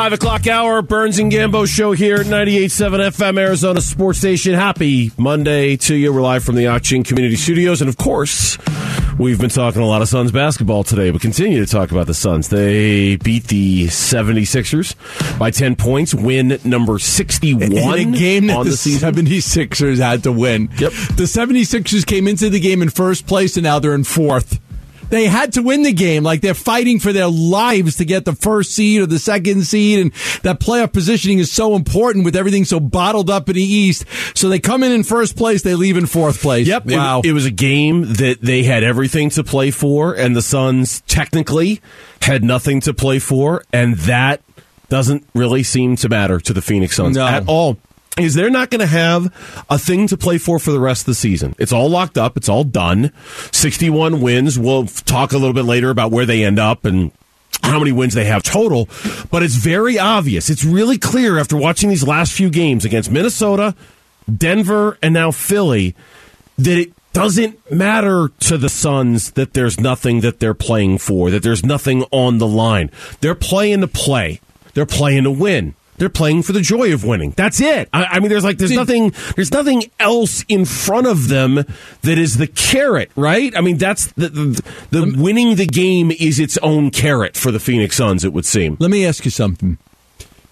Five o'clock hour, Burns and Gambo show here at 98.7 FM Arizona Sports Station. Happy Monday to you. We're live from the Auction Community Studios. And of course, we've been talking a lot of Suns basketball today, but continue to talk about the Suns. They beat the 76ers by 10 points, win number 61 in a game that on the, the season. 76ers had to win. Yep. The 76ers came into the game in first place and now they're in fourth. They had to win the game. Like they're fighting for their lives to get the first seed or the second seed. And that playoff positioning is so important with everything so bottled up in the East. So they come in in first place. They leave in fourth place. Yep. it- Wow. It, was a game that they had everything to play for, and the Suns technically had nothing to play for, and that doesn't really seem to matter to the Phoenix Suns No. at all. Is they're not going to have a thing to play for for the rest of the season? It's all locked up. It's all done. 61 wins. We'll talk a little bit later about where they end up and how many wins they have total, but it's very obvious. It's really clear after watching these last few games against Minnesota, Denver, and now Philly that it doesn't matter to the Suns that there's nothing that they're playing for, that there's nothing on the line. They're playing to play. They're playing to win. They're playing for the joy of winning. That's it. I, I mean, there's like there's nothing there's nothing else in front of them that is the carrot, right? I mean, that's the the, the winning the game is its own carrot for the Phoenix Suns. It would seem. Let me ask you something.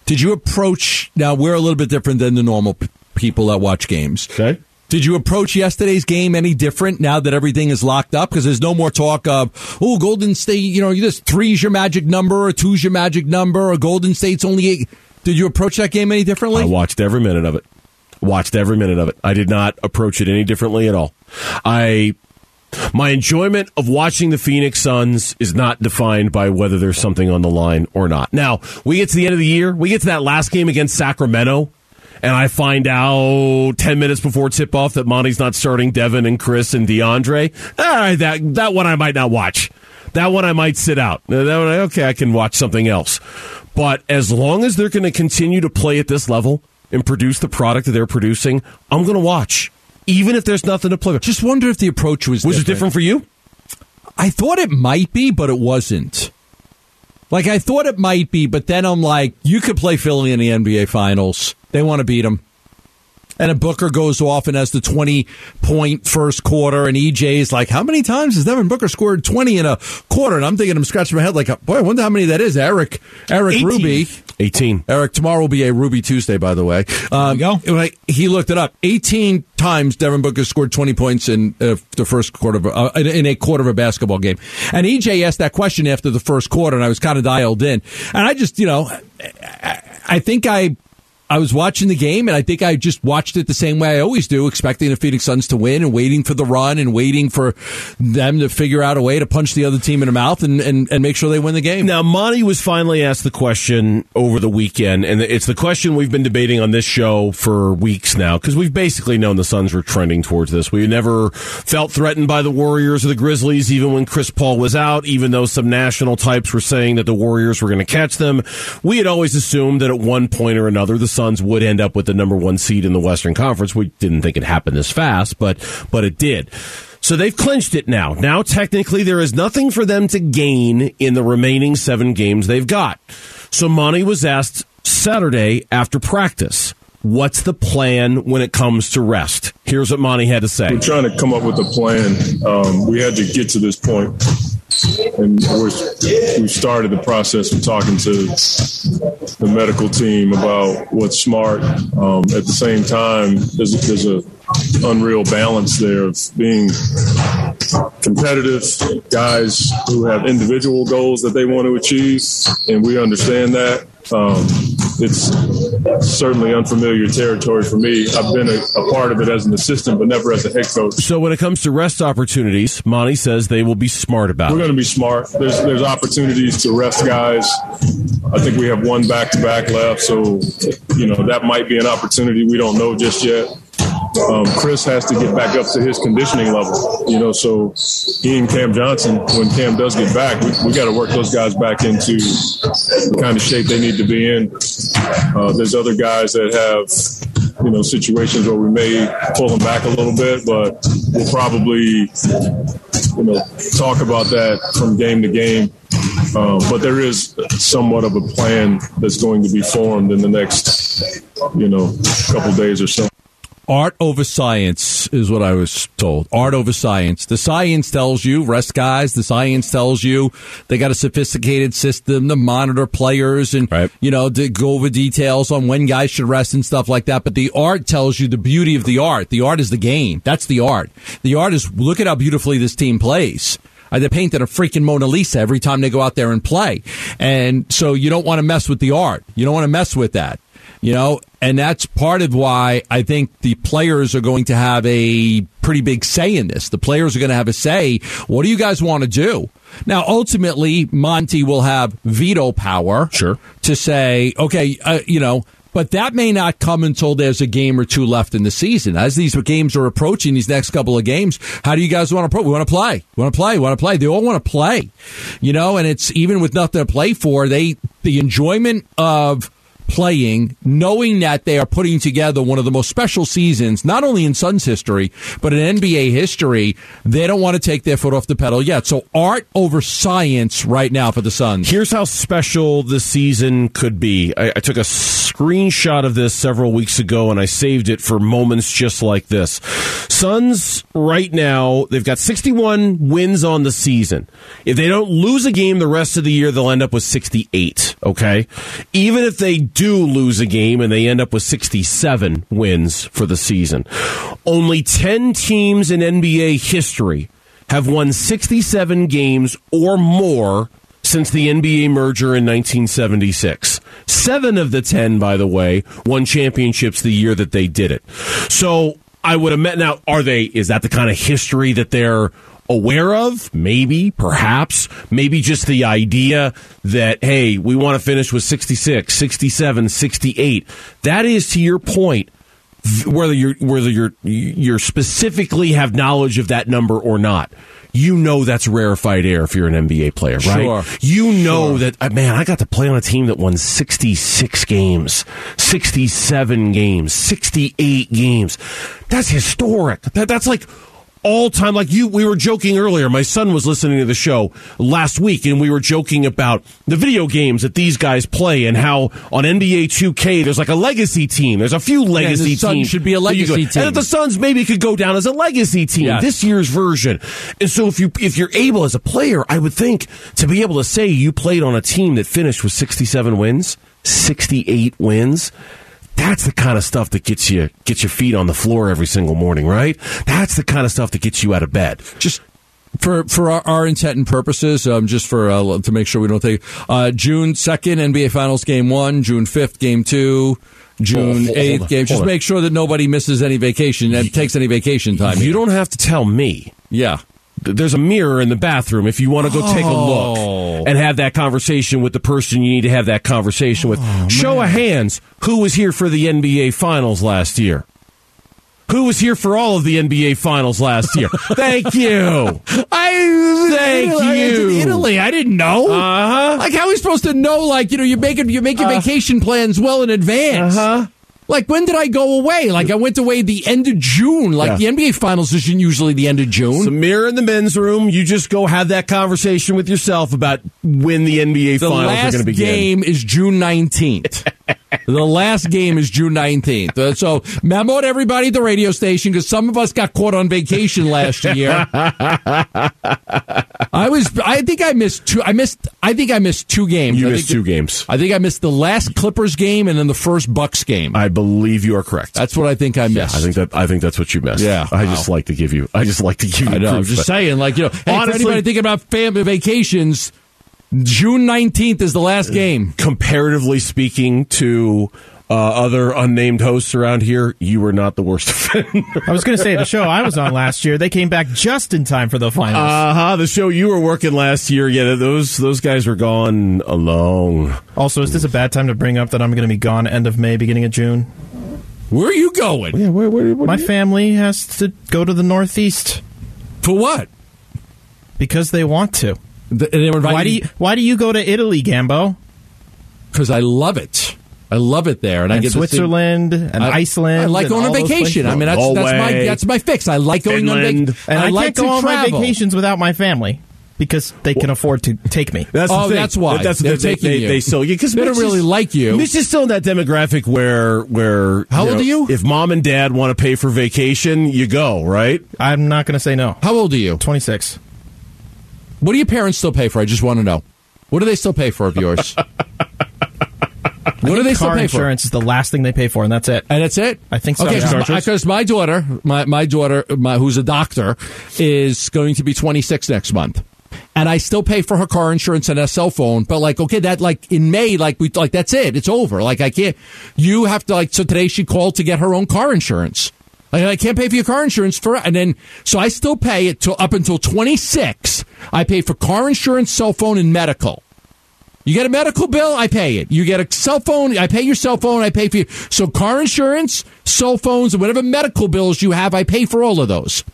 Did you approach, now we're a little bit different than the normal p- people that watch games. Okay. Did you approach yesterday's game any different now that everything is locked up? Because there's no more talk of, oh, Golden State, you know, you this three's your magic number, or two's your magic number, or Golden State's only eight. Did you approach that game any differently? I watched every minute of it. Watched every minute of it. I did not approach it any differently at all. I my enjoyment of watching the Phoenix Suns is not defined by whether there's something on the line or not. Now, we get to the end of the year, we get to that last game against Sacramento, and I find out 10 minutes before tip off that Monty's not starting Devin and Chris and DeAndre. All right, that, that one I might not watch. That one I might sit out. That one, okay, I can watch something else. But as long as they're going to continue to play at this level and produce the product that they're producing, I'm going to watch. Even if there's nothing to play with. Just wonder if the approach was Was it different for you? I thought it might be, but it wasn't. Like I thought it might be, but then I'm like, you could play Philly in the NBA Finals. They want to beat them. And a Booker goes off and has the 20 point first quarter, and EJ is like, How many times has Devin Booker scored 20 in a quarter? And I'm thinking, I'm scratching my head like, Boy, I wonder how many that is. Eric, Eric 18. Ruby. 18. Eric, tomorrow will be a Ruby Tuesday, by the way. Um, There you go. He looked it up. 18 times Devin Booker scored 20 points in uh, the first quarter of a, uh, in- in a quarter of a basketball game. And EJ asked that question after the first quarter, and I was kind of dialed in. And I just, you know, I, I think I. I was watching the game, and I think I just watched it the same way I always do, expecting the Phoenix Suns to win and waiting for the run and waiting for them to figure out a way to punch the other team in the mouth and, and, and make sure they win the game. Now, Monty was finally asked the question over the weekend, and it's the question we've been debating on this show for weeks now, because we've basically known the Suns were trending towards this. We never felt threatened by the Warriors or the Grizzlies, even when Chris Paul was out, even though some national types were saying that the Warriors were going to catch them. We had always assumed that at one point or another, the Suns would end up with the number one seed in the Western Conference. We didn't think it happened this fast, but, but it did. So they've clinched it now. Now, technically, there is nothing for them to gain in the remaining seven games they've got. So Monty was asked Saturday after practice, what's the plan when it comes to rest? Here's what Monty had to say. We're trying to come up with a plan. Um, we had to get to this point, and we started the process of talking to the medical team about what's smart. Um, at the same time, there's a, there's a unreal balance there of being competitive guys who have individual goals that they want to achieve, and we understand that. Um, it's certainly unfamiliar territory for me. I've been a, a part of it as an assistant, but never as a head coach. So when it comes to rest opportunities, Monty says they will be smart about it. We're it. going to be smart. There's there's opportunities to rest guys. I think we have one back to back left, so you know that might be an opportunity. We don't know just yet. Um, Chris has to get back up to his conditioning level, you know. So he and Cam Johnson, when Cam does get back, we, we got to work those guys back into the kind of shape they need to be in. Uh, there's other guys that have, you know, situations where we may pull them back a little bit, but we'll probably, you know, talk about that from game to game Uh, but there is somewhat of a plan that's going to be formed in the next, you know, couple days or so. Art over science is what I was told. Art over science. The science tells you, rest guys, the science tells you they got a sophisticated system to monitor players and, right. you know, to go over details on when guys should rest and stuff like that. But the art tells you the beauty of the art. The art is the game. That's the art. The art is look at how beautifully this team plays. Uh, they painted a freaking Mona Lisa every time they go out there and play. And so you don't want to mess with the art. You don't want to mess with that you know, and that's part of why I think the players are going to have a pretty big say in this. The players are going to have a say. What do you guys want to do? Now, ultimately, Monty will have veto power. Sure. To say, okay, uh, you know, but that may not come until there's a game or two left in the season. As these games are approaching, these next couple of games, how do you guys want to play? We want to play. We want to play. We want to play. They all want to play, you know, and it's even with nothing to play for, they, the enjoyment of, playing, knowing that they are putting together one of the most special seasons, not only in Suns history, but in NBA history, they don't want to take their foot off the pedal yet. So art over science right now for the Suns. Here's how special the season could be. I, I took a screenshot of this several weeks ago and I saved it for moments just like this. Suns right now, they've got 61 wins on the season. If they don't lose a game the rest of the year, they'll end up with 68. Okay. Even if they do lose a game and they end up with 67 wins for the season. Only 10 teams in NBA history have won 67 games or more since the NBA merger in 1976. Seven of the 10, by the way, won championships the year that they did it. So I would have met now, are they, is that the kind of history that they're aware of, maybe, perhaps, maybe just the idea that, hey, we want to finish with 66, 67, 68. That is, to your point, whether you're whether you're you're specifically have knowledge of that number or not, you know that's rarefied air if you're an NBA player, right? Sure. You know Sure. that uh, man, I got to play on a team that won 66 games, 67 games, 68 games. That's historic. That, that's like all time like you we were joking earlier my son was listening to the show last week and we were joking about the video games that these guys play and how on NBA 2K there's like a legacy team there's a few legacy the Suns teams should be a legacy team. and that the Suns maybe could go down as a legacy team Yes. this year's version and so if you if you're able as a player I would think to be able to say you played on a team that finished with 67 wins 68 wins that's the kind of stuff that gets you gets your feet on the floor every single morning, right? That's the kind of stuff that gets you out of bed. just for for our, our intent and purposes, um, just for uh, to make sure we don't take uh, June second NBA Finals game one, June fifth game two. June eighth game. Just make sure that nobody misses any vacation and takes any vacation time. You here. don't have to tell me. Yeah. There's a mirror in the bathroom if you want to go take a Oh. look and have that conversation with the person you need to have that conversation with. Oh, Show of hands, who was here for the NBA Finals last year? Who was here for all of the NBA Finals last year? Thank you. I Thank I you. Italy. I didn't know. Uh-huh. Like how are we supposed to know? Like you know, you're making you make your vacation plans well in advance. Uh-huh. Like when did I go away? Like I went away the end of June. Like Yeah. the NBA Finals isn't usually the end of June. Mirror in the men's room. You just go have that conversation with yourself about when the NBA The finals are going to begin. game is June 19th. the last game is June 19th. Uh, so memo to everybody at the radio station because some of us got caught on vacation last year. I was, I think I missed two, I missed, I think I missed two games. You I missed think- two games. I think I missed the last Clippers game and then the first Bucks game. I believe you are correct. That's what I think I missed. I think that I think that's what you missed. Yeah. I Wow. just like to give you. I just like to give you. I know. I'm just saying, like, you know, hey, for anybody thinking about family vacations, June 19th is the last game. comparatively speaking to uh, other unnamed hosts around here, you were not the worst offender. I was going to say the show I was on last year. They came back just in time for the finals. Uh huh. The show you were working last year, yeah, those those guys were gone alone. also, is this a bad time to bring up that I'm going to be gone end of May, beginning of June? Where are you going? Yeah, where, where, what My family has to go to the Northeast For what? because they want to. Th- they were Why do you Why do you go to Italy, Gambo? Because I love it. I love it there, and, I And get to see- Switzerland and I- Iceland. I like going on vacation. I mean, that's that's my that's my fix. I like going on vacation, and I, like can't go to on my vacations without my family. because they can afford to take me. That's Oh, the thing. that's why. That's They're they, taking they, you. They still because They don't really like you. Mitch is still in that demographic where where How old know, are you? If mom and dad want to pay for vacation, you go right. I'm not going to say no. How old are you? 26. What do your parents still pay for? I just want to know. What do they still pay for of yours? what do they still Car pay for? insurance is the last thing they pay for, and that's it. And that's it. I think so, Okay, yeah. because my daughter, my my daughter, my, who's a doctor, is going to be 26 next month. And I still pay for her car insurance and a cell phone, but like, okay, that like in May, like we like that's it, it's over. Like I can't. You have to like. So today she called to get her own car insurance. Like I can't pay for your car insurance for, and then so I still pay it till up until 26. I pay for car insurance, cell phone, and medical. You get a medical bill, I pay it. You get a cell phone, I pay your cell phone, I pay for you. So car insurance, cell phones, and whatever medical bills you have, I pay for all of those.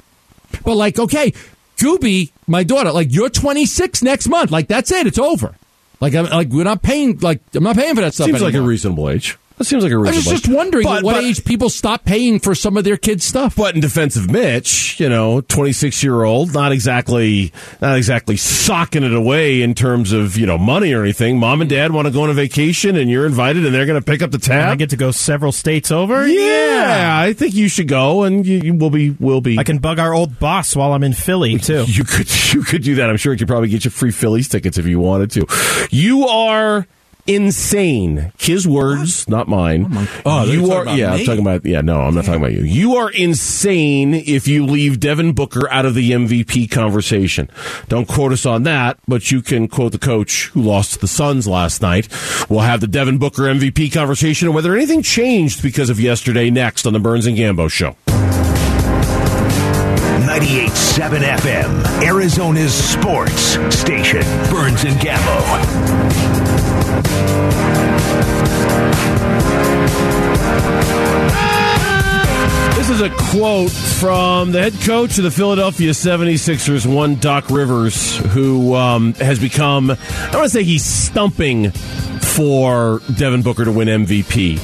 But like, okay, Gooby, my daughter, like you're 26 next month. Like that's it. It's over. Like I'm like we're not paying. Like I'm not paying for that stuff. Seems like a reasonable age. That seems like a I reasonable. I was just age. wondering But- at what but- age people stop paying for some of their kids' stuff. But in defense of Mitch, you know, 26 year old, not exactly, not exactly socking it away in terms of, you know, money or anything. Mom and dad want to go on a vacation and you're invited and they're going to pick up the And I get to go several states over. yeah, I think you should go and you, you will be, will be. I can bug our old boss while I'm in Philly too. You could, you could do that. I'm sure it could probably get you free Phillies tickets if you wanted to. You are insane. His words, not mine. Oh, they're you are. about Yeah, I'm talking about. Yeah, no, I'm not talking about you. You are insane if you leave Devin Booker out of the MVP conversation. Don't quote us on that, but you can quote the coach who lost to the Suns last night. We'll have the Devin Booker MVP conversation and whether anything changed because of yesterday next on the Burns and Gambo show. 98.7 FM, Arizona's sports station. Burns and Gambo. This is a quote from the head coach of the Philadelphia 76ers, one Doc Rivers, who um, has become, I want to say he's stumping for Devin Booker to win MVP.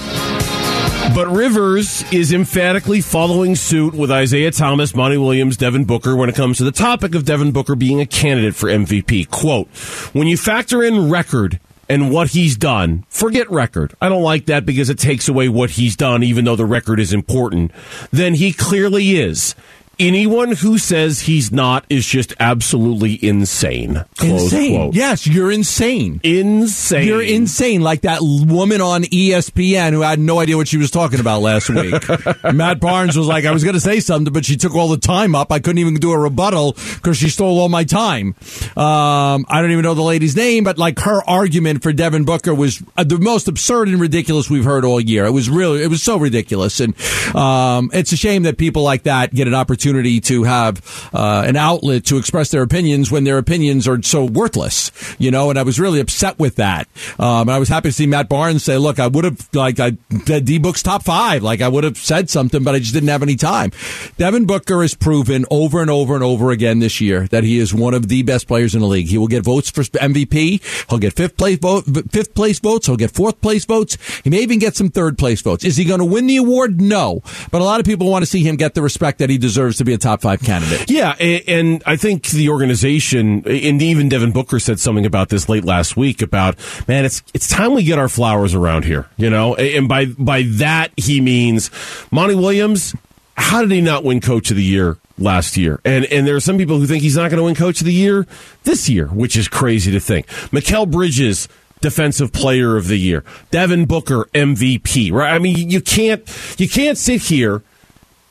But Rivers is emphatically following suit with Isaiah Thomas, Monty Williams, Devin Booker when it comes to the topic of Devin Booker being a candidate for MVP. Quote, when you factor in record and what he's done, forget record. I don't like that because it takes away what he's done, even though the record is important. Then he clearly is. Anyone who says he's not is just absolutely insane. Close insane. quote. Yes, you're insane. Insane. You're insane, like that woman on ESPN who had no idea what she was talking about last week. Matt Barnes was like, I was going to say something, but she took all the time up. I couldn't even do a rebuttal because she stole all my time. Um, I don't even know the lady's name, but like her argument for Devin Booker was uh, the most absurd and ridiculous we've heard all year. It was really, it was so ridiculous, and um, it's a shame that people like that get an opportunity to have uh, an outlet to express their opinions when their opinions are so worthless. You know, and I was really upset with that. Um, I was happy to see Matt Barnes say, "Look, I would have like I D Book's top five. Like I would have said something, but I just didn't have any time." Devin Booker has proven over and over and over again this year that he is one of the best players in the league. He will get votes for MVP. He'll get fifth place vote, fifth place votes. He'll get fourth place votes. He may even get some third place votes. Is he going to win the award? No, but a lot of people want to see him get the respect that he deserves to be a top five candidate. Yeah, and I think the organization, and even Devin Booker said something about this late last week about, man, it's it's time we get our flowers around here, you know. And by by that he means Monty Williams. How did he not win Coach of the Year last year? And and there are some people who think he's not going to win Coach of the Year this year, which is crazy to think. Mikal Bridges. Defensive Player of the Year, Devin Booker MVP. Right? I mean, you can't you can't sit here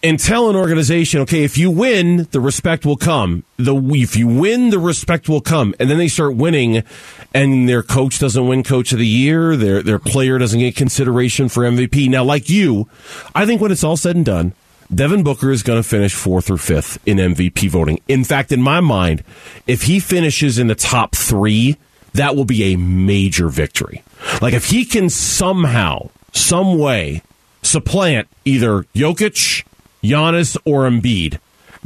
and tell an organization, okay, if you win, the respect will come. The if you win, the respect will come, and then they start winning, and their coach doesn't win Coach of the Year, their their player doesn't get consideration for MVP. Now, like you, I think when it's all said and done, Devin Booker is going to finish fourth or fifth in MVP voting. In fact, in my mind, if he finishes in the top three, that will be a major victory. Like if he can somehow, some way, supplant either Jokic, Giannis, or Embiid,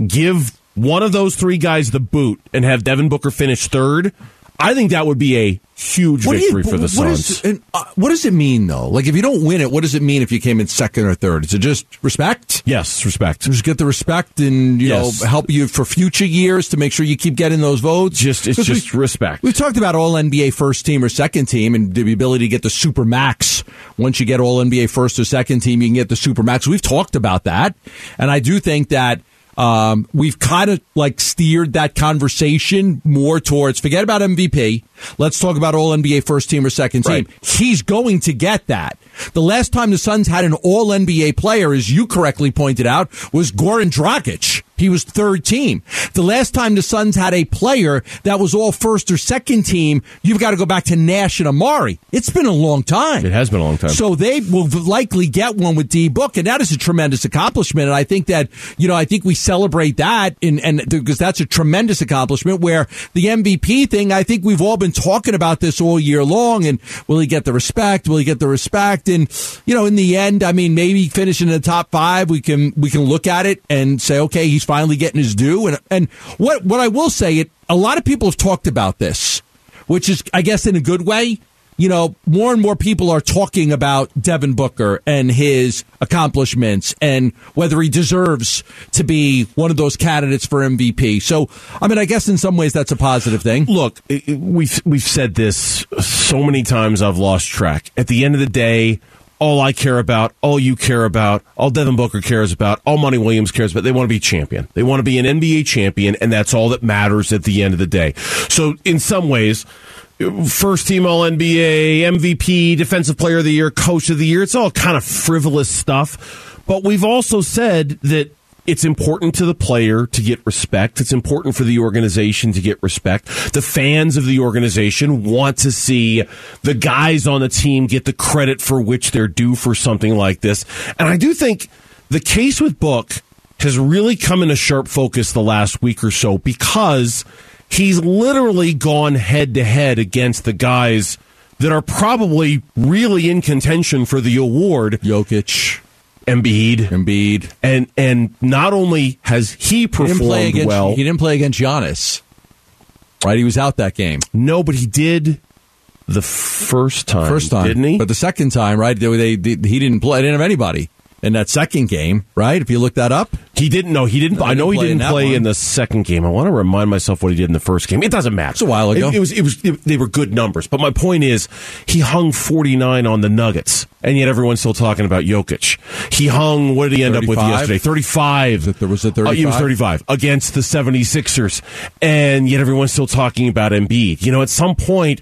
give one of those three guys the boot and have Devin Booker finish third, I think that would be a huge What do you- victory for the what is- Suns. and, uh, what does it mean though? Like if you don't win it, what does it mean if you came in second or third? Is it just respect? yes, respect. Just get the respect and you Yes. know help you for future years to make sure you keep getting those votes. Just it's 'Cause we- just respect. We've talked about all NBA first team or second team and the ability to get the super max. Once you get all NBA first or second team, you can get the super max. We've talked about that. And I do think that um, we've kind of like steered that conversation more towards forget about MVP. Let's talk about all NBA first team or second team. Right. He's going to get that. The last time the Suns had an all NBA player, as you correctly pointed out, was Goran Dragic. He was third team. The last time the Suns had a player that was all first or second team, you've got to go back to Nash and Amar'e. It's been a long time. It has been a long time. So they will likely get one with D Book, and that is a tremendous accomplishment. And I think that you know, I think we celebrate that, and and because that's a tremendous accomplishment. Where the MVP thing, I think we've all been talking about this all year long. And will he get the respect? Will he get the respect? And you know, in the end, I mean, maybe finishing in the top five, we can we can look at it and say, okay, he's finally getting his due. And and what what I will say, it a lot of people have talked about this, which is, I guess, in a good way you know, more and more people are talking about Devin Booker and his accomplishments and whether he deserves to be one of those candidates for MVP. So, I mean, I guess in some ways that's a positive thing. Look, we've we've said this so many times. I've lost track. At the end of the day, all I care about, all you care about, all Devin Booker cares about, all Monty Williams cares about, they want to be champion. They want to be an NBA champion, and that's all that matters at the end of the day. So, in some ways. First team All NBA, MVP, Defensive Player of the Year, Coach of the Year. It's all kind of frivolous stuff. But we've also said that it's important to the player to get respect. It's important for the organization to get respect. The fans of the organization want to see the guys on the team get the credit for which they're due for something like this. And I do think the case with Book has really come into sharp focus the last week or so because he's literally gone head to head against the guys that are probably really in contention for the award. Jokic, Embiid, Embiid. and and not only has he He performed against, well, he didn't play against Giannis. Right? He was out that game. no, but he did the first time, First time. didn't he? But the second time, right? They, they, he didn't play. They didn't have anybody in that second game, right? If you look that up. he didn't. No, he didn't. No, I know he didn't that play in the second game. I want to remind myself what he did in the first game. It doesn't matter. It's a while ago. It, it was. It was. It, they were good numbers. But my point is, he hung forty nine on the Nuggets, and yet everyone's still talking about Jokic. He hung. What did he end up with yesterday? Thirty five. Was it- was it Uh, he was 35? 35 against the 76ers. And yet everyone's still talking about Embiid. You know, at some point,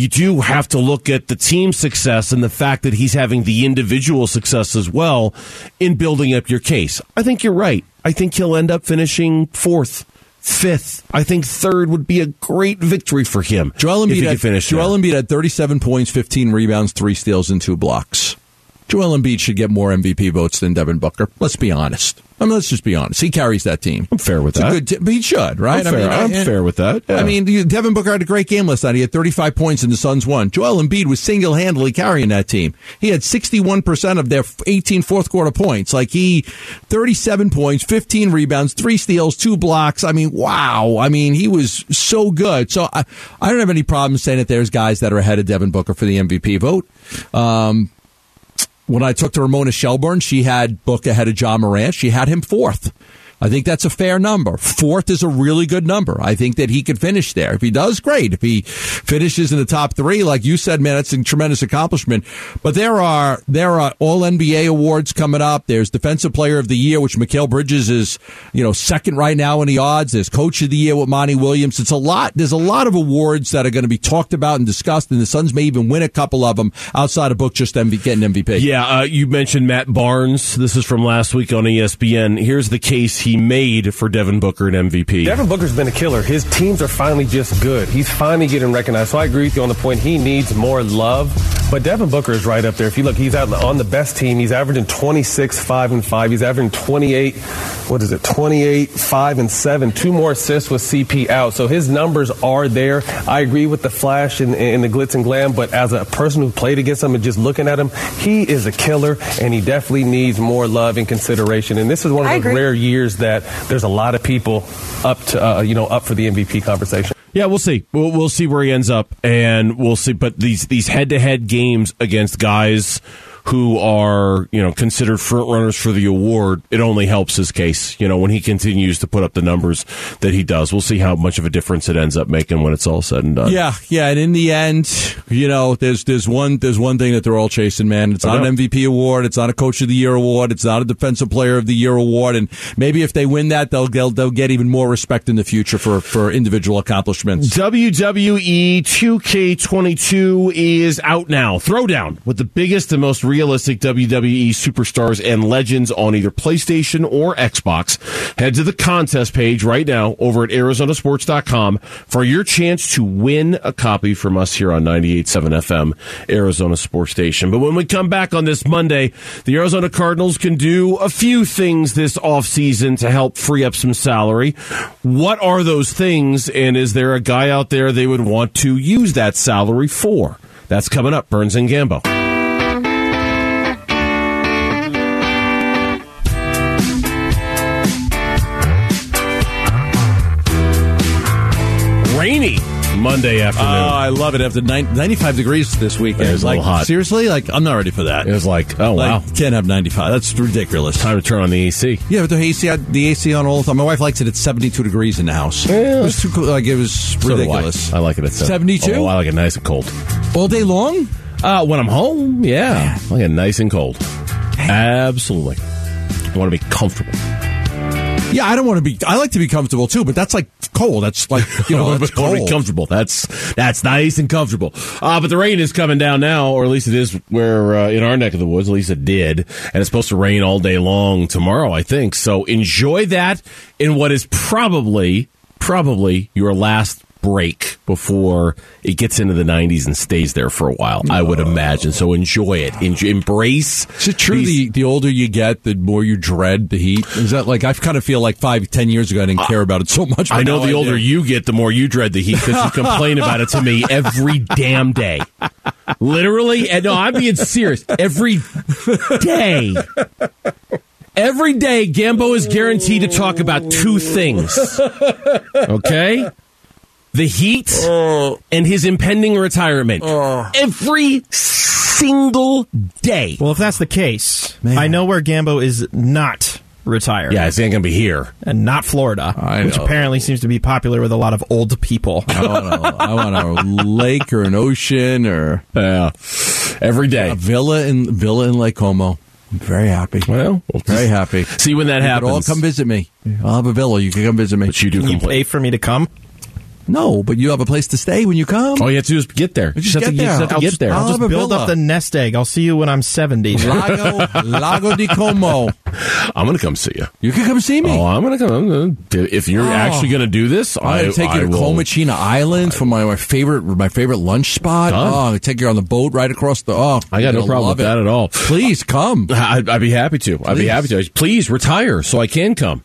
you do have to look at the team success and the fact that he's having the individual success as well in building up your case. I think you're right. I think he'll end up finishing fourth. Fifth, I think third would be a great victory for him. Joel if Embiid he had, could finish Joel. Embiid had 37 points, 15 rebounds, three steals, and two blocks. Joel Embiid should get more MVP votes than Devin Booker. Let's be honest. I mean, let's just be honest. He carries that team. I'm fair with It's a that. good t- he should, right? I'm fair, I I'm I- fair with that. I mean, Devin Booker had a great game last night. He had 35 points and the Suns won. Joel Embiid was single-handedly carrying that team. He had 61% of their 18 fourth quarter points. Like he, 37 points, 15 rebounds, three steals, two blocks. I mean, wow. I mean, he was so good. So I, I don't have any problem saying that there's guys that are ahead of Devin Booker for the MVP vote. Um, when I took to Ramona Shelburne, she had Book ahead of Ja Morant. She had him fourth. I think that's a fair number. Fourth is a really good number. I think that he could finish there. If he does, great. If he finishes in the top three, like you said, man, that's a tremendous accomplishment. But there are there are all NBA awards coming up. There's Defensive Player of the Year, which Mikal Bridges is, you know, second right now in the odds. There's Coach of the Year with Monty Williams. It's a lot. There's a lot of awards that are going to be talked about and discussed, and the Suns may even win a couple of them outside of Book just MV, getting MVP. Yeah, uh, you mentioned Matt Barnes. This is from last week on ESPN. Here's the case made for Devin Booker and MVP. Devin Booker's been a killer. His teams are finally just good. He's finally getting recognized. So I agree with you on the point. He needs more love. But Devin Booker is right up there. If you look, he's out on the best team. He's averaging 26, 5, and 5. He's averaging 28, what is it, 28, 5, and 7. Two more assists with CP out. So his numbers are there. I agree with the flash and, and the glitz and glam, but as a person who played against him and just looking at him, he is a killer, and he definitely needs more love and consideration. And this is one of I those agree. rare years that there's a lot of people up to, uh, you know, up for the MVP conversation. Yeah, we'll see. We'll, we'll see where he ends up, and we'll see. But these these head to head games against guys who are you know considered front runners for the award, it only helps his case. You know when he continues to put up the numbers that he does, we'll see how much of a difference it ends up making when it's all said and done. Yeah, yeah, and in the end, you know, there's there's one there's one thing that they're all chasing, man. It's not an MVP award, it's not a Coach of the Year award, it's not a Defensive Player of the Year award, and maybe if they win that, they'll they'll, they'll get even more respect in the future for for individual accomplishments. WWE 2K22 is out now. Throwdown with the biggest and most realistic WWE superstars and legends on either PlayStation or Xbox. Head to the contest page right now over at ArizonaSports.com for your chance to win a copy from us here on 98.7 FM, Arizona Sports Station. But when we come back on this Monday, the Arizona Cardinals can do a few things this offseason to help free up some salary. What are those things, and is there a guy out there they would want to use that salary for? That's coming up, Burns and Gambo. Monday afternoon. Oh, I love it. After nine, 95 degrees this weekend. It was a like, little hot. Seriously? Like, I'm not ready for that. it was like, oh, like, wow. can't have 95. That's ridiculous. Time to turn on the AC. Yeah, but the AC, the AC on all the time. My wife likes it at 72 degrees in the house. Yeah. It was too cool. Like, it was So I. ridiculous. I like it at 72? Oh, I like it nice and cold. All day long? Uh, when I'm home, yeah. I like it nice and cold. Absolutely. I want to be comfortable. Yeah, I don't want to be. I like to be comfortable too, but that's like cold. That's like you know, that's I want to cold. comfortable. That's that's nice and comfortable. Uh, but the rain is coming down now, or at least it is where uh, in our neck of the woods. At least it did, and it's supposed to rain all day long tomorrow. I think so. Enjoy that in what is probably probably your last break before it gets into the 90s and stays there for a while. I would imagine. So enjoy it. Enjoy, embrace. Is it true? these- The the older you get, the more you dread the heat. Is that like I kind of feel like five, ten years ago I didn't care about it so much. I know now the older do. you get, the more you dread the heat because you complain about it to me every damn day. Literally, and no, I'm being serious. Every day. Every day, Gambo is guaranteed to talk about two things. Okay? The heat uh. and his impending retirement. Uh. Every single day. Well, if that's the case, I know where Gambo is not retired. Yeah, it's ain't gonna be here. And not Florida, I which know. apparently seems to be popular with a lot of old people. I want, a, I want a lake or an ocean or Yeah. Every day. a villa in villa in Lake Como. I'm very happy. Well, Very happy. See when that You happens. all come visit me. I'll have a villa. You can come visit me. But you do Can you pay for me to come? No, but you have a place to stay when you come. All you have to do is get there. Just have to, get you just there. have to I'll get just- there. I'll I'll just build villa. up the nest egg. I'll see you when I'm 70. Lago Lago di Como. I'm going to come see you. You can come see me. Oh, I'm going to come. I'm gonna, if you're Oh. actually going to do this, I'm gonna take you I to will- Comacina Island for my, my favorite my favorite lunch spot. Done. Oh, I'm gonna take you on the boat right across the. Oh, I got no problem love with that at all. Please come. I'd, I'd be happy to. I'd be happy to. Please retire so I can come.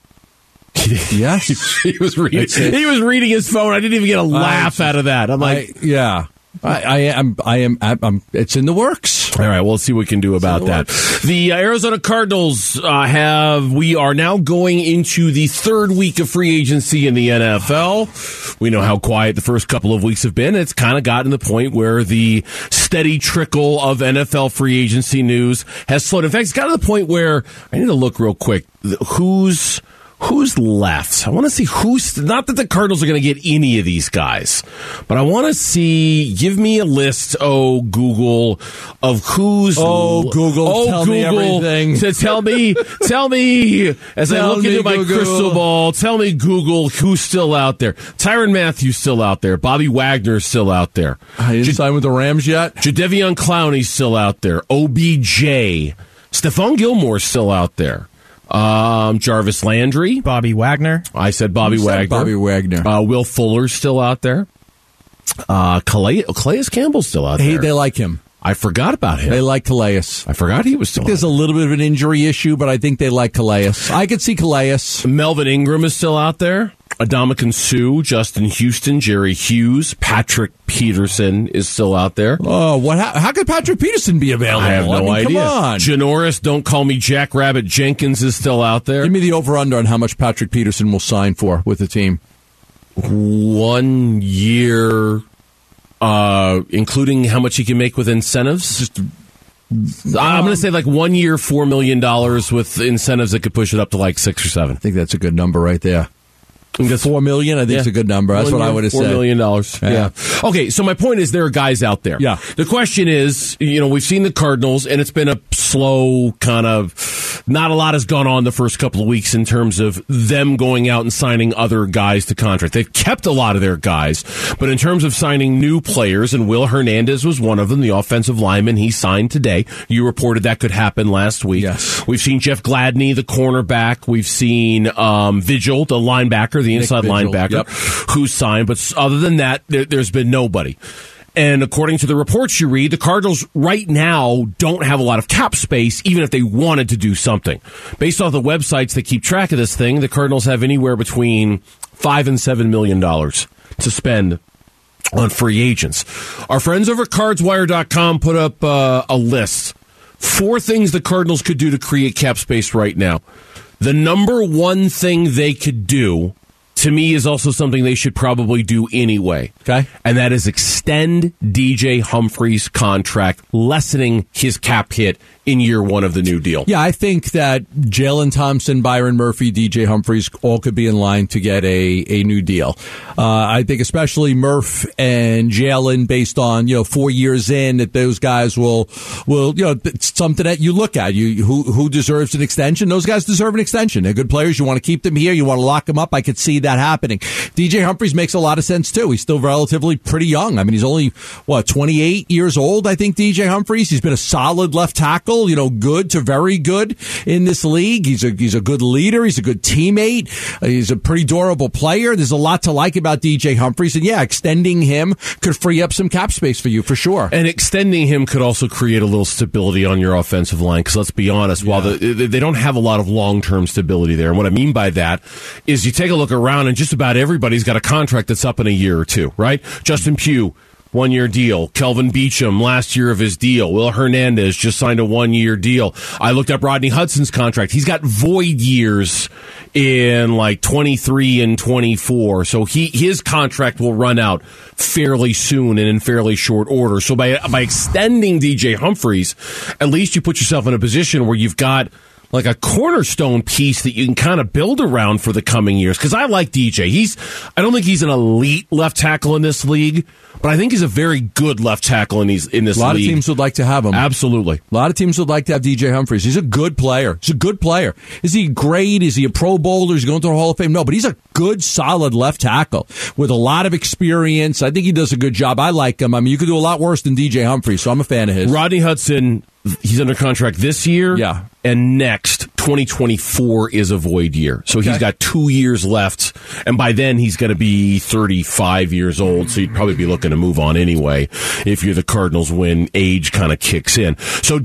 Yes. he was reading. He was reading his phone. I didn't even get a laugh out of that. I'm like, I, yeah. I, I am. I am. I'm, it's in the works. All right, well, see what we can do about that. The uh, Arizona Cardinals uh, have, we are now going into the third week of free agency in the NFL. We know how quiet the first couple of weeks have been. It's kind of gotten to the point where the steady trickle of NFL free agency news has slowed. In fact, it's gotten to the point where I need to look real quick. Who's. Who's left? I want to see who's not that the Cardinals are going to get any of these guys, but I want to see. Give me a list, oh Google, of who's. Oh, Google, oh tell me everything. To tell me, tell me as I look into my Google. crystal ball. Tell me, Google, who's still out there? Tyrann Mathieu still out there. Bobby Wagner's still out there. Uh, I didn't sign with the Rams yet. Jadeveon Clowney's still out there. OBJ. Stephon Gilmore's still out there. Um, Jarvis Landry. Bobby Wagner. I said Bobby You said Wagner. Bobby Wagner. Uh, Will Fuller's still out there. Uh, Calais, Calais Campbell's still out Hey, there. they like him. I forgot about him. They like Calais. I forgot he was still. There's a little bit of an injury issue, but I think they like Calais. I could see Calais. Melvin Ingram is still out there. Ndamukong Suh, Justin Houston, Jerry Hughes, Patrick Peterson is still out there. Oh, what? How, how could Patrick Peterson be available? I have no mean, idea. Come on. Janoris, don't call me Jack Rabbit Jenkins is still out there. Give me the over under on how much Patrick Peterson will sign for with the team. one year, uh, including how much he can make with incentives. Just, I'm going to say like one year, four million dollars with incentives that could push it up to like six or seven. I think that's a good number right there. I think that's- Four million, I think Yeah. it's a good number. That's One what I would have Four said. million dollars. Yeah. Yeah. Okay. So my point is, there are guys out there. Yeah. The question is, you know, we've seen the Cardinals, and it's been a slow kind of. Not a lot has gone on the first couple of weeks in terms of them going out and signing other guys to contract. They've kept a lot of their guys, but in terms of signing new players, and Will Hernandez was one of them, the offensive lineman he signed today. You reported that could happen last week. Yes. We've seen Jeff Gladney, the cornerback. We've seen um, Vigil, the linebacker, the inside Vigil, linebacker, yep. who's signed. But other than that, there, there's been nobody. And according to the reports you read, the Cardinals right now don't have a lot of cap space, even if they wanted to do something. Based off the websites that keep track of this thing, the Cardinals have anywhere between five and seven million dollars to spend on free agents. Our friends over at cardswire.com put up uh, a list. Four things the Cardinals could do to create cap space right now. The number one thing they could do, to me, is also something they should probably do anyway. Okay. And that is extend DJ Humphries' contract, lessening his cap hit in year one of the new deal. Yeah, I think that Jalen Thompson, Byron Murphy, DJ Humphries all could be in line to get a, a new deal. Uh, I think especially Murph and Jalen, based on you know four years in, that those guys will will you know something that you look at. You who who deserves an extension? Those guys deserve an extension. They're good players. You want to keep them here. You want to lock them up. I could see that happening. DJ Humphries makes a lot of sense too. He's still relatively pretty young. I mean, he's only what twenty eight years old. I think DJ Humphries. He's been a solid left tackle. You know, good to very good in this league. He's a he's a good leader. He's a good teammate. Uh, he's a pretty durable player. There's a lot to like about DJ Humphries, and yeah, extending him could free up some cap space for you for sure. And extending him could also create a little stability on your offensive line. Because let's be honest, while the, they don't have a lot of long term stability there, and what I mean by that is you take a look around, and just about everybody's got a contract that's up in a year or two, right? Justin Pugh. One year deal. Kelvin Beachum, last year of his deal. Will Hernandez just signed a one year deal. I looked up Rodney Hudson's contract. He's got void years in like 23 and 24. So he, his contract will run out fairly soon and in fairly short order. So by, by extending DJ Humphries, at least you put yourself in a position where you've got like a cornerstone piece that you can kind of build around for the coming years. Because I like DJ. He's, I don't think he's an elite left tackle in this league, but I think he's a very good left tackle in these in this a lot league. of teams would like to have him. Absolutely. A lot of teams would like to have DJ Humphries. He's a good player. He's a good player. Is he great? Is he a Pro Bowler? Is he going to the Hall of Fame? No, but he's a good, solid left tackle with a lot of experience. I think he does a good job. I like him. I mean, you could do a lot worse than DJ Humphries, so I'm a fan of his. Rodney Hudson, he's under contract this year. Yeah. And next, 2024 is a void year. So he's got two years left. And by then, he's going to be 35 years old. So you'd probably be looking to move on anyway if you're the Cardinals when age kind of kicks in. So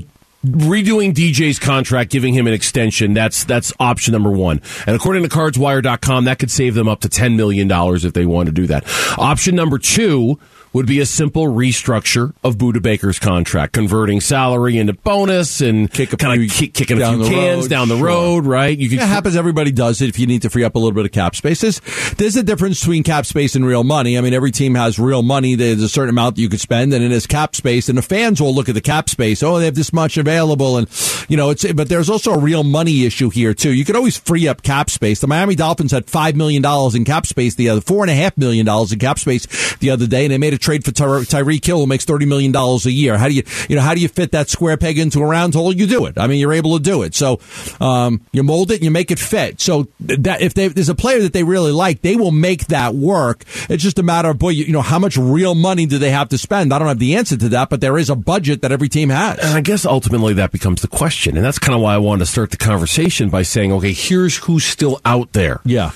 redoing DJ's contract, giving him an extension, that's that's option number one. And according to cardswire.com, that could save them up to $10 million if they want to do that. Option number two would be a simple restructure of Budda Baker's contract, converting salary into bonus and Kick a kind few of kick, kicking a few cans road, down the sure. road, right? You could It happens. Everybody does it if you need to free up a little bit of cap space. There's, there's a difference between cap space and real money. I mean, every team has real money. There's a certain amount that you could spend, and it is cap space. And the fans will look at the cap space. Oh, they have this much available, and you know, it's. But there's also a real money issue here too. You could always free up cap space. The Miami Dolphins had five million dollars in cap space the other, four and a half million dollars in cap space the other day, and they made a trade for Ty- Tyreek Hill, who makes thirty million dollars a year. How do you, you know, how do you fit that square peg into a round hole? You do it. I mean, you're able to do it. So um, you mold it and you make it fit. So that if they, there's a player that they really like, they will make that work. It's just a matter of boy, you, you know, how much real money do they have to spend? I don't have the answer to that, but there is a budget that every team has. And I guess ultimately that becomes the question. And that's kind of why I wanted to start the conversation by saying, okay, here's who's still out there. Yeah.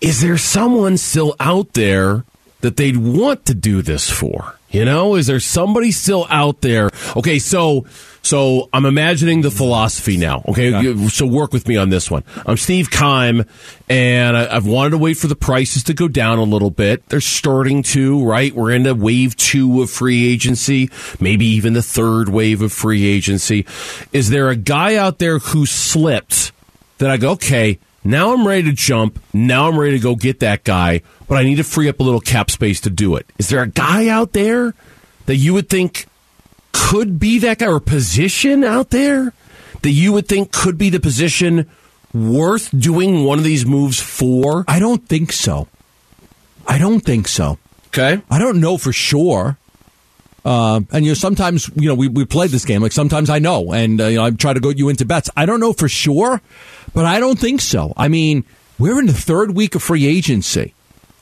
Is there someone still out there that they'd want to do this for? You know, is there somebody still out there? Okay, so so I'm imagining the philosophy now. Okay, You- so work with me on this one. I'm Steve Keim, and I, I've wanted to wait for the prices to go down a little bit. They're starting to, right? We're into wave two of free agency, maybe even the third wave of free agency. Is there a guy out there who slipped that I go, okay, Now I'm ready to jump. Now I'm ready to go get that guy, but I need to free up a little cap space to do it. Is there a guy out there that you would think could be that guy or position out there that you would think could be the position worth doing one of these moves for? I don't think so. I don't think so. Okay. I don't know for sure. Uh, and you know, sometimes you know we, we played this game. Like sometimes I know, and uh, you know I try to go you into bets. I don't know for sure, but I don't think so. I mean, we're in the third week of free agency.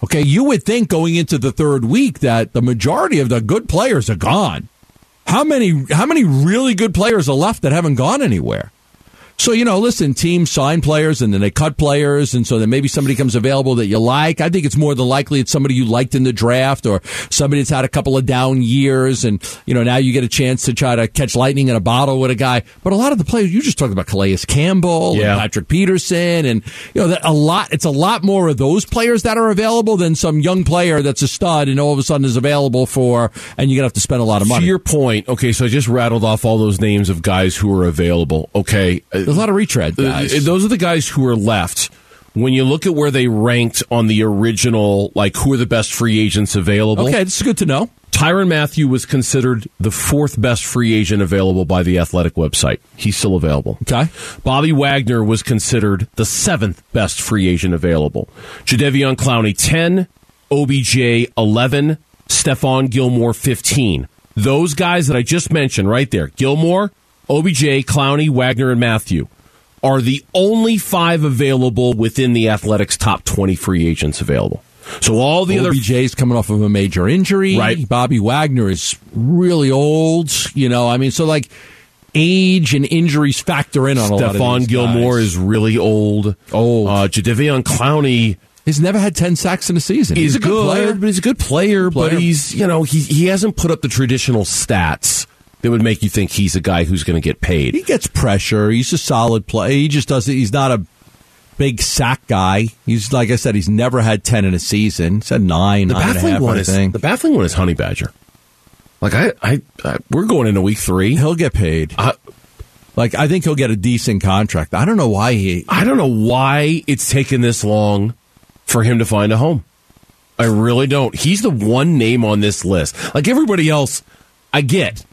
Okay, you would think going into the third week that the majority of the good players are gone. How many how many really good players are left that haven't gone anywhere? So, you know, listen, teams sign players and then they cut players. And so then maybe somebody comes available that you like. I think it's more than likely it's somebody you liked in the draft or somebody that's had a couple of down years. And, you know, now you get a chance to try to catch lightning in a bottle with a guy. But a lot of the players, you just talked about Calais Campbell Yeah. and Patrick Peterson. And, you know, that a lot, it's a lot more of those players that are available than some young player that's a stud and all of a sudden is available for, and you're going to have to spend a lot of money. To your point, okay, so I just rattled off all those names of guys who are available. Okay. uh, There's a lot of retread guys. Uh, Those are the guys who are left. When you look at where they ranked on the original, like who are the best free agents available, okay, it's good to know. Tyrann Mathieu was considered the fourth best free agent available by the Athletic website. He's still available. Okay. Bobby Wagner was considered the seventh best free agent available. Jadeveon Clowney, 10. OBJ, 11. Stephon Gilmore, 15. Those guys that I just mentioned right there, Gilmore, OBJ, Clowney, Wagner, and Mathieu, are the only five available within the Athletics' top 20 free agents available. So all the other OBJ's coming off of a major injury. Right. Bobby Wagner is really old. You know, I mean, so like age and injuries factor in on a lot of Stephon these Gilmore guys. is really old. Old. Uh, Jadeveon Clowney He's never had ten sacks in a season. is He's a good, player. but he's a good player, Player. But he's you know he he hasn't put up the traditional stats that would make you think he's a guy who's going to get paid. He gets pressure. He's a solid player. He just doesn't. He's not a big sack guy. He's like I said. He's never had ten in a season. He's had nine, the nine baffling half. one is the baffling one is Honey Badger. Like I, I, I we're going into week three. he'll get paid. I, Like I think he'll get a decent contract. I don't know why he. I don't know why it's taken this long for him to find a home. I really don't. He's the one name on this list. Like everybody else, I get.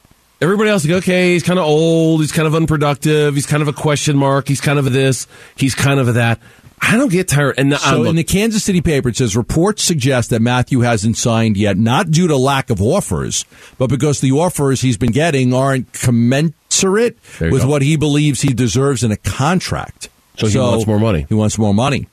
Everybody else, like, okay, he's kind of old. He's kind of unproductive. He's kind of a question mark. He's kind of a this. He's kind of a that. I don't get tired. And So I'm, in the Kansas City paper, it says reports suggest that Mathieu hasn't signed yet, not due to lack of offers, but because the offers he's been getting aren't commensurate with go. what he believes he deserves in a contract. So he wants more money. He wants more money.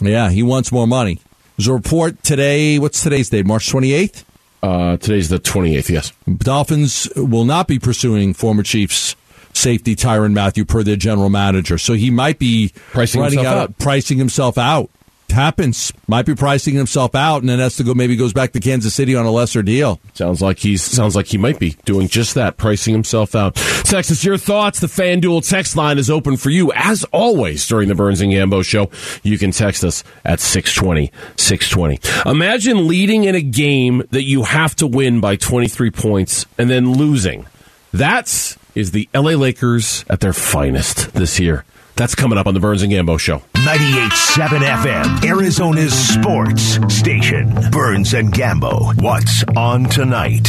Yeah, he wants more money. There's a report today. What's today's date? March 28th. Uh, today's the 28th, yes. Dolphins will not be pursuing former Chiefs safety Tyrann Mathieu per their general manager. So he might be Pricing running himself out, out. pricing himself out. Happens. Might be pricing himself out and then has to go maybe goes back to Kansas City on a lesser deal. Sounds like he's sounds like he might be doing just that, pricing himself out. Texas, your thoughts. The FanDuel text line is open for you as always during the Burns and Gambo show. You can text us at 620 620. Imagine leading in a game that you have to win by 23 points and then losing. That's is the LA Lakers at their finest this year. That's coming up on the Burns and Gambo show. 98.7 FM, Arizona's sports station. Burns and Gambo. What's on tonight?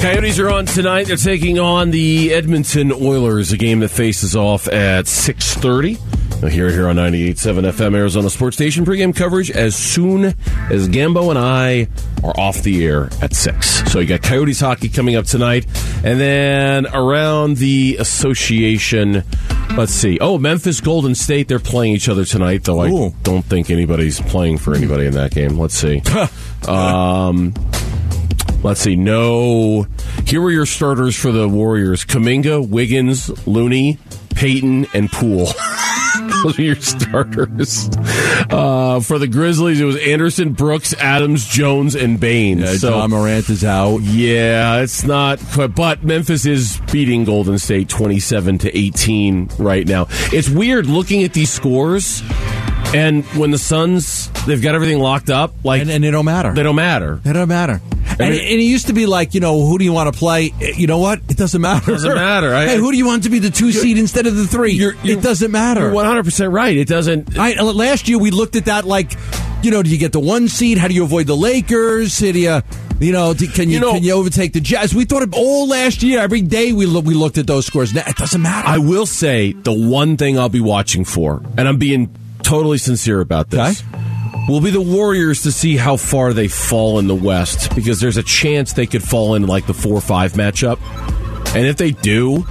Coyotes are on tonight. They're taking on the Edmonton Oilers, a game that faces off at 6.30. You'll hear it here on 98.7 FM Arizona Sports Station. Pregame coverage as soon as Gambo and I are off the air at 6. So you got Coyotes hockey coming up tonight. And then around the association, let's see. Oh, Memphis Golden State, they're playing each other tonight, though I Ooh. don't think anybody's playing for anybody in that game. Let's see. um... Let's see. No. Here were your starters for the Warriors: Kuminga, Wiggins, Looney, Payton, and Poole. Those are your starters. Uh, for the Grizzlies, it was Anderson, Brooks, Adams, Jones, and Baines. Yeah, so, Ja Morant is out. yeah, it's not but Memphis is beating Golden State 27 to 18 right now. It's weird looking at these scores and when the Suns they've got everything locked up like And, and it don't matter. they don't matter. It don't matter. And, and it used to be like, you know, who do you want to play? You know what? It doesn't matter. It doesn't matter. I- hey, who do you want to be the 2 seed instead of the 3? You're- you're- it doesn't matter. 100 percent right. It doesn't. I, uh, last year we looked at that like, you know, do you get the one seed? How do you avoid the Lakers? How do you, you know, can you, You know- can you overtake the Jazz? We thought of all last year. Every day we lo- we looked at those scores. Now, it doesn't matter. I will say the one thing I'll be watching for, and I'm being totally sincere about this, will be the Warriors to see how far they fall in the West because there's a chance they could fall in like the four five matchup, and if they do.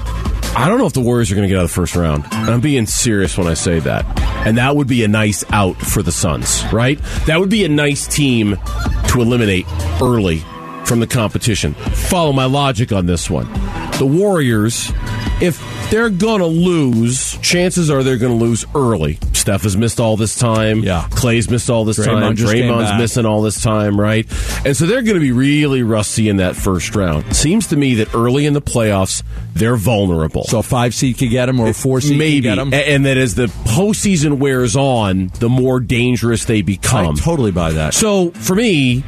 I don't know if the Warriors are going to get out of the first round. And I'm being serious when I say that. And that would be a nice out for the Suns, right? That would be a nice team to eliminate early from the competition. Follow my logic on this one. The Warriors, if they're going to lose, chances are they're going to lose early. Steph has missed all this time. Yeah. Clay's missed all this Draymond time. Draymond's missing all this time, right? And so they're going to be really rusty in that first round. Seems to me that early in the playoffs, they're vulnerable. so a five seed could get them or a four seed Maybe, could get them. And that as the postseason wears on, the more dangerous they I become. totally buy that. So for me,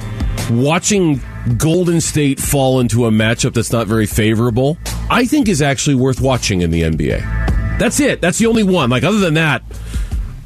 watching Golden State fall into a matchup that's not very favorable, I think is actually worth watching in the NBA. That's it. That's the only one. Like other than that,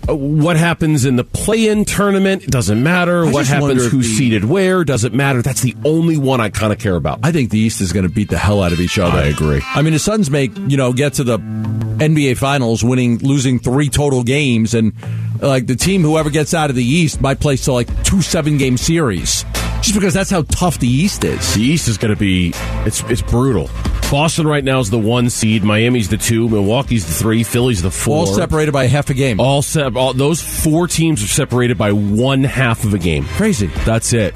uh, what happens in the play-in tournament it doesn't matter. I what happens who's the- seated where doesn't matter. That's the only one I kind of care about. I think the East is going to beat the hell out of each other. I agree. I mean, the Suns make you know get to the NBA Finals, winning losing three total games, and like the team whoever gets out of the East might play to like two seven game series, just because that's how tough the East is. The East is going to be it's it's brutal. Boston right now is the one seed. Miami's the two. Milwaukee's the three. Philly's the four. All separated by half a game. All, sep- all those four teams are separated by one half of a game. Crazy. That's it.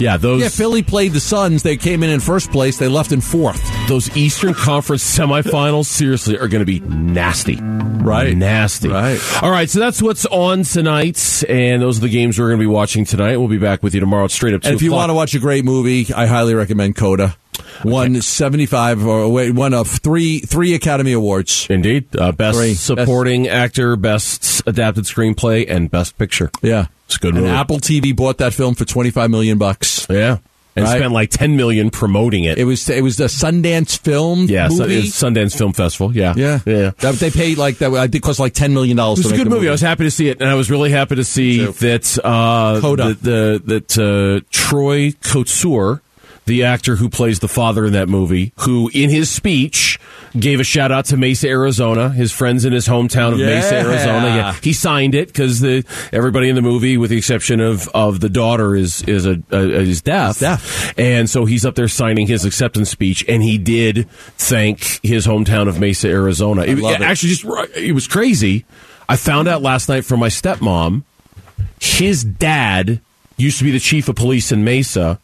Yeah, those Yeah, Philly played the Suns. They came in in first place. They left in fourth. Those Eastern Conference semifinals seriously are going to be nasty. Right. Nasty. Right. All right, so that's what's on tonight, and those are the games we're going to be watching tonight. We'll be back with you tomorrow straight up. 2 And if you o'clock. want to watch a great movie, I highly recommend Coda. Won seventy five or wait, one of three three Academy Awards. Indeed. Uh, best Three. supporting actor, best adapted screenplay, and best picture. Yeah, It's a good And movie. Apple TV bought that film for twenty five million bucks. Yeah. And Right. spent like 10 million promoting it. It was it was the Sundance film yeah, movie. Sundance Film Festival. Yeah. yeah, Yeah. That, they paid like that. I think cost like ten million dollars. It was a good movie. I was happy to see it, and I was really happy to see that uh, Coda. the, the that uh, Troy Kotsur, the actor who plays the father in that movie, who in his speech gave a shout out to Mesa, Arizona, his friends in his hometown of Mesa, Arizona. Yeah, he signed it because the everybody in the movie, with the exception of of the daughter, is is a, a is deaf. Deaf. and so he's up there signing his acceptance speech, and he did thank his hometown of Mesa, Arizona. It- it. Actually, just it was crazy. I found out last night from my stepmom. His dad used to be the chief of police in Mesa.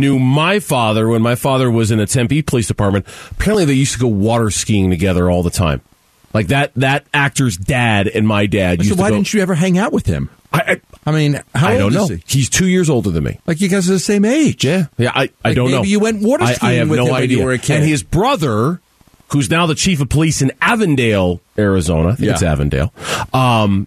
Knew my father when my father was in the Tempe Police Department. Apparently, they used to go water skiing together all the time. Like that, that actor's dad and my dad used So why go. didn't you ever hang out with him? I, I mean, I, how I don't know. is he? He's two years older than me. Like you guys are the same age. Yeah, yeah. I, I Like don't maybe know. you went water I, I skiing have with no him when you idea. were a kid. And his brother, who's now the chief of police in Avondale, Arizona, I think Yeah. it's Avondale, um,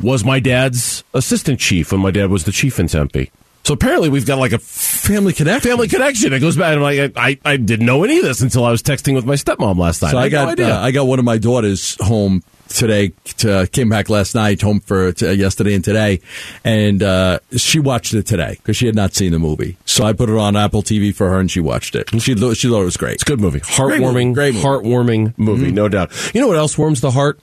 was my dad's assistant chief when my dad was the chief in Tempe. So apparently we've got like a Family connection. family connection. It goes back. I'm like, I, I didn't know any of this until I was texting with my stepmom last night. So I no got idea. uh, I got one of my daughters home today. To, came back last night, home for to, yesterday and today, and uh, she watched it today because she had not seen the movie. So I put it on Apple TV for her, and she watched it. She she thought it was great. It's a good movie. Heartwarming. Great movie. heartwarming movie, no doubt. You know what else warms the heart?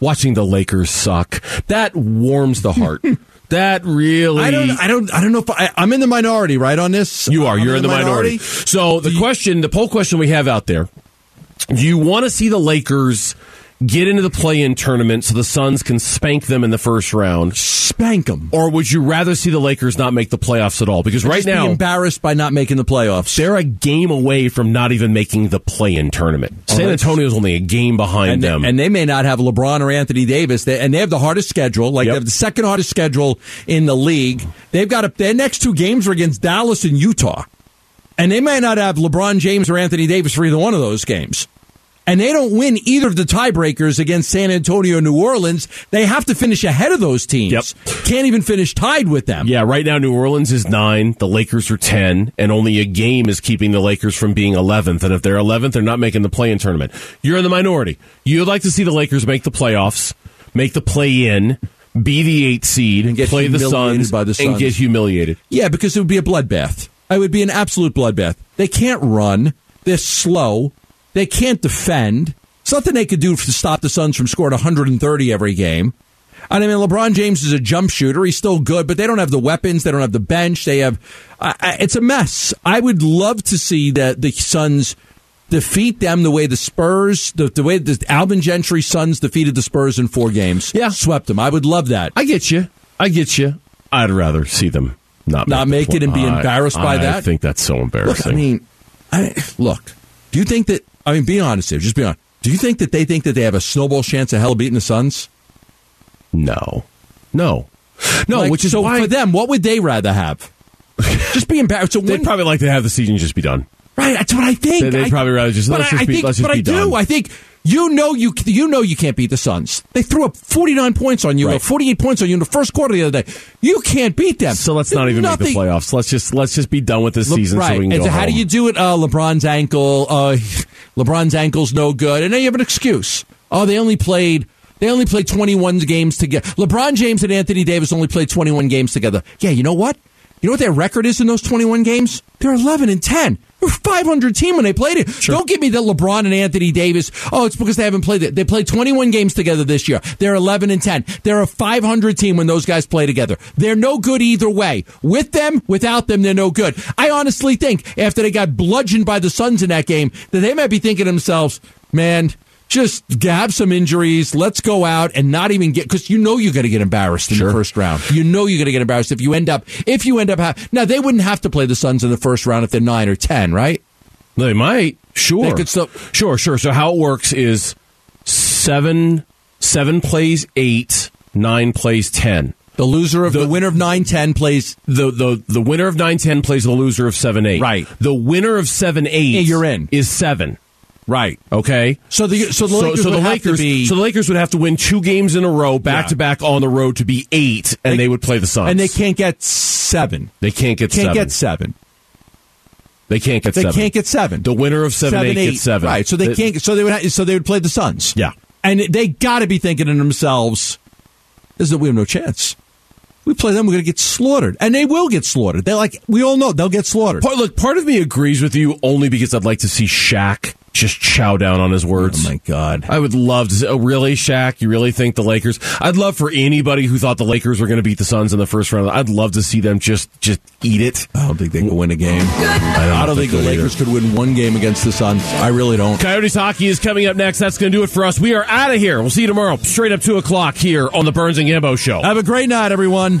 Watching the Lakers suck. That warms the heart. that really. I don't I don't I don't know if I, I'm in the minority right on this. You are. I'm You're in the minority. So the you- question, the poll question we have out there: Do you want to see the Lakers get into the play-in tournament so the Suns can spank them in the first round, Spank them. or would you rather see the Lakers not make the playoffs at all? Because right Just be now embarrassed by not making the playoffs. they're a game away from not even making the play-in tournament. Oh, San that's- Antonio's only a game behind and, them. and they may not have LeBron or Anthony Davis, they, and they have the hardest schedule. Like Yep. they have the second hardest schedule in the league. They've got a, their next two games are against Dallas and Utah, and they may not have LeBron James or Anthony Davis for either one of those games. And they don't win either of the tiebreakers against San Antonio New Orleans, they have to finish ahead of those teams. Yep. Can't even finish tied with them. Yeah, right now New Orleans is nine, the Lakers are ten, and only a game is keeping the Lakers from being eleventh. And if they're eleventh, they're not making the play-in tournament. You're in the minority. You'd like to see the Lakers make the playoffs, make the play-in, be the eight seed, And get play the Suns, by the and get humiliated. Yeah, because it would be a bloodbath. It would be an absolute bloodbath. They can't run. They're slow. They can't defend. It's nothing they could do to stop the Suns from scoring 130 every game. And I mean, LeBron James is a jump shooter. He's still good, but they don't have the weapons. They don't have the bench. They have. I I- it's a mess. I would love to see that the Suns defeat them the way the Spurs, the, the way the Alvin Gentry Suns defeated the Spurs in four games. Yeah. swept them. I would love that. I get you. I get you. I'd rather see them not Not make, the make it and be I- embarrassed by I that? I think that's so embarrassing. Look, I mean, I, look. Do you think that? I mean, be honest here. Just be honest. Do you think that they think that they have a snowball chance of hell beating the Suns? no, no, no. Like, which is so why for them, what would they rather have? just be embarrassed. So they'd win, probably like to have the season just be done. Right? That's what I think. They- they'd I- probably rather just- But let's I, just I be- think, let's just but be I do. I think you know you you know you can't beat the Suns. They threw up forty nine points on you, Right. forty eight points on you in the first quarter the other day. You can't beat them. So let's not even Nothing- make the playoffs. Let's just let's just be done with this Le- season right. so we can and go so how home. do you do it? Uh, LeBron's ankle. Uh, LeBron's ankle's no good, and then you have an excuse. Oh, they only played. They only played 21 games together. LeBron James and Anthony Davis only played 21 games together. Yeah, you know what? You know what their record is in those 21 games? They're 11 and 10. They're 500 team when they played it. Don't give me that LeBron and Anthony Davis. Oh, it's because they haven't played it. They played 21 games together this year. They're 11 and 10. They're a 500 team when those guys play together. They're no good either way. With them, without them, they're no good. I honestly think after they got bludgeoned by the Suns in that game, that they might be thinking to themselves, man, just have some injuries. Let's go out and not even get because you know you're going to get embarrassed in the first round. You know you're going to get embarrassed if you end up if you end up ha- now they wouldn't have to play the Suns in the first round if they're nine or ten, right? They might. Sure. They could still- sure, sure. So how it works is seven seven plays eight, nine plays ten. The loser of the, The- winner of nine ten plays. The the the winner of nine ten plays the loser of seven eight. Right. The winner of seven eight Yeah, you're in. is seven. Right. Okay. So the so the Lakers so the would have Lakers to be so the Lakers would have to win two games in a row back Yeah. to back on the road to be eight, and they, would play the Suns. and they can't get seven. They can't get Can't seven. get seven. they can't get They seven. can't get seven. The winner of seven, gets seven. Right. So they The- can't. So they would. Ha- so they would play the Suns. Yeah. And they got to be thinking to themselves, "This is we have no chance. We play them, we're going to get slaughtered, and they will get slaughtered. They're like we all know they'll get slaughtered. Part, look, part of me agrees with you only because I'd like to see Shaq just chow down on his words. Oh my god! I would love to. See, oh, really, Shaq? You really think the Lakers? I'd love for anybody who thought the Lakers were going to beat the Suns in the first round. I'd love to see them just just eat it. I don't think they can win a game. I don't, think, the they could Lakers could win one game against the Suns. I really don't. Coyotes hockey is coming up next. That's going to do it for us. We are out of here. We'll see you tomorrow, straight up two o'clock here on the Burns and Gambo Show. Have a great night, everyone.